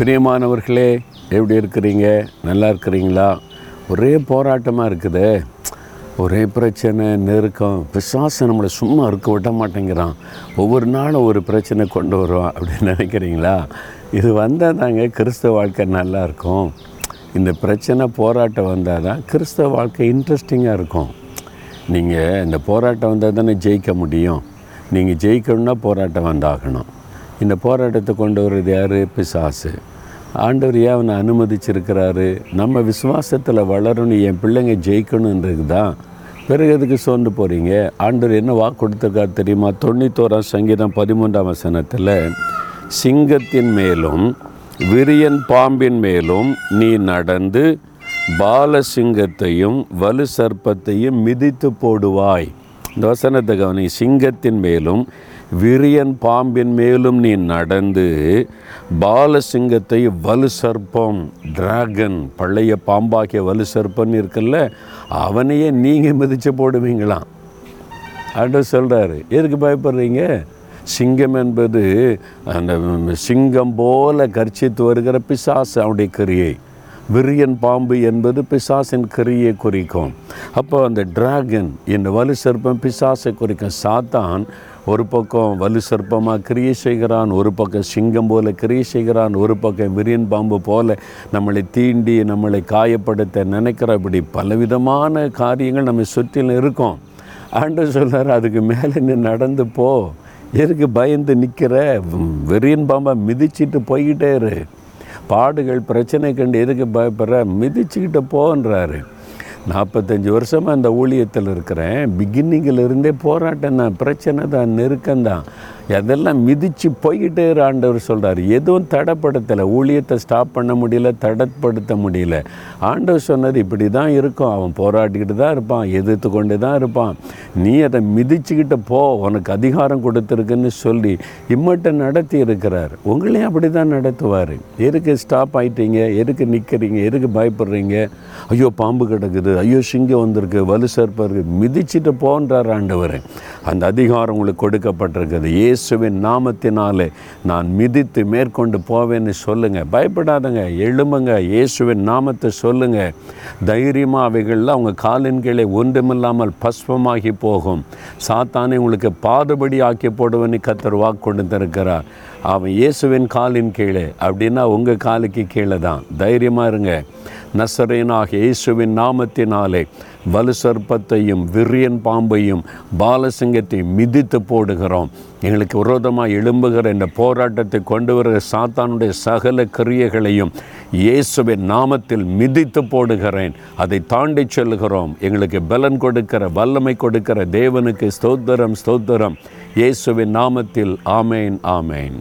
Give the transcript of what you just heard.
பிரியமானவர்களே எப்படி இருக்கிறீங்க? நல்லா இருக்கிறீங்களா? ஒரே போராட்டமாக இருக்குது. ஒரே பிரச்சனை நெருக்கம். பிசாசு நம்மளை சும்மா இருக்க விட மாட்டேங்கிறான். ஒவ்வொரு நாளும் ஒரு பிரச்சனை கொண்டு வருவான் அப்படின்னு நினைக்கிறீங்களா? இது வந்தால் தாங்க கிறிஸ்தவ வாழ்க்கை நல்லா இருக்கும். இந்த பிரச்சனை போராட்டம் வந்தால் தான் கிறிஸ்தவ வாழ்க்கை இன்ட்ரெஸ்டிங்காக இருக்கும். நீங்கள் இந்த போராட்டம் வந்தால் தானே ஜெயிக்க முடியும். நீங்கள் ஜெயிக்கணும்னா போராட்டம் வந்தாகணும். இந்த போராட்டத்தை கொண்டு வர்றது யார்? பிசாசு. ஆண்டவர் ஏன் அவனை அனுமதிச்சிருக்கிறாரு? நம்ம விசுவாசத்தில் வளரணும் என் பிள்ளைங்க ஜெயிக்கணுன்றது தான் பிறகு எதுக்கு சோர்ந்து போகிறீங்க ஆண்டவர் என்ன வாக்கு கொடுத்துருக்காரு தெரியுமா? தொண்ணூத்தோராம் சங்கீதம் பதிமூன்றாம் வசனத்தில் சிங்கத்தின் மேலும் விரியன் பாம்பின் மேலும் நீ நடந்து பாலசிங்கத்தையும் வலு சர்ப்பத்தையும் மிதித்து போடுவாய். வசனத்தை கவனி. சிங்கத்தின் மேலும் விரியன் பாம்பின் மேலும் நீ நடந்து பாலசிங்கத்தை வலு சர்ப்பம் டிராகன் பழைய பாம்பாக்கிய வலு சர்ப்பம்னு இருக்குல்ல அவனையே நீங்கள் மிதித்து போடுவீங்களாம். அப்படின்னு சொல்கிறாரு எதுக்கு பயப்படுறீங்க? சிங்கம் என்பது அந்த சிங்கம் போல கர்ச்சித்து வருகிற பிசாசு அவனுடைய கிரியை. விரியன் பாம்பு என்பது பிசாசின் கிரியை குறிக்கும். அப்போ அந்த டிராகன் இந்த வலு சர்ப்பம் பிசாசை குறிக்கும். சாத்தான் ஒரு பக்கம் வலு சர்ப்பமாக கிரியை செய்கிறான் ஒரு பக்கம் சிங்கம் போல கிரியை செய்கிறான் ஒரு பக்கம் விரியன் பாம்பு போல நம்மளை தீண்டி நம்மளை காயப்படுத்த நினைக்கிற இப்படி பலவிதமான காரியங்கள் நம்ம சுற்றிலும் இருக்கும். ஆண்டு சொல்கிறார் அதுக்கு மேலே நீ நடந்து போ. எதுக்கு பயந்து நிற்கிற வெறியன் பாம்பை மிதிச்சிட்டு போய்கிட்டே இரு. பாடுகள் பிரச்சனை கண்டு எதுக்கு பயப்படுற? மிதிச்சுக்கிட்டு போன்றாரு நாற்பத்தஞ்சு வருஷமாக அந்த ஊழியத்தில் இருக்கிறேன். பிகினிங்கில் இருந்தே போராட்டம் தான் பிரச்சனை தான் நெருக்கம் தான். அதெல்லாம் மிதித்து போய்கிட்டே ஆண்டவர் சொல்கிறார் எதுவும் தடைப்படுத்தலை ஊழியத்தை ஸ்டாப் பண்ண முடியல தடைப்படுத்த முடியல. ஆண்டவர் சொன்னது இப்படி தான் இருக்கும். அவன் போராடிக்கிட்டு தான் இருப்பான் எதிர்த்து கொண்டு தான் இருப்பான். நீ அதை மிதிச்சுக்கிட்டு போ உனக்கு அதிகாரம் கொடுத்துருக்குன்னு சொல்லி இம்மட்ட நடத்தி இருக்கிறார். உங்களையும் அப்படி தான் நடத்துவார். எதுக்கு ஸ்டாப் ஆகிட்டீங்க எதுக்கு நிற்கிறீங்க எதுக்கு பயப்படுறீங்க? ஐயோ பாம்பு கிடக்குது. ஐயோ சிங்கம் வந்திருக்கு வலு சர்ப்பம் இருக்குது மிதிச்சிட்டு போன்றார் ஆண்டவர். அந்த அதிகாரம் உங்களுக்கு கொடுக்கப்பட்டிருக்குது இயேசுவின் நாமத்தினாலே நான் மிதித்து மேற்கொண்டு போவேன்னு சொல்லுங்கள் பயப்படாதங்க எழும்புங்க. இயேசுவின் நாமத்தை சொல்லுங்கள் தைரியமாக அவைகளில் அவங்க காலின் கீழே ஒன்றுமில்லாமல் பஸ்பமாகி போகும். சாத்தானே உங்களுக்கு பாதுபடி ஆக்கி போடுவேன்னு கத்தர் வாக்கு கொடுத்திருக்கிறார். அவன் இயேசுவின் காலின் கீழே. அப்படின்னா உங்கள் காலுக்கு கீழே தான். தைரியமாக இருங்க. நசரேனாக இயேசுவின் நாமத்தினாலே வலு சர்ப்பத்தையும் விரியன் பாம்பையும் பாலசிங்கத்தையும் மிதித்து போடுகிறோம். எங்களுக்கு விரோதமாக எழும்புகிற இந்த போராட்டத்தை கொண்டு வருகிற சாத்தானுடைய சகல கிரியைகளையும் இயேசுவின் நாமத்தில் மிதித்து போடுகிறேன். அதை தாண்டி செல்கிறோம் எங்களுக்கு பலன் கொடுக்கிற வல்லமை கொடுக்கிற தேவனுக்கு ஸ்தோத்திரம் ஸ்தோத்திரம். இயேசுவின் நாமத்தில் ஆமேன் ஆமேன்.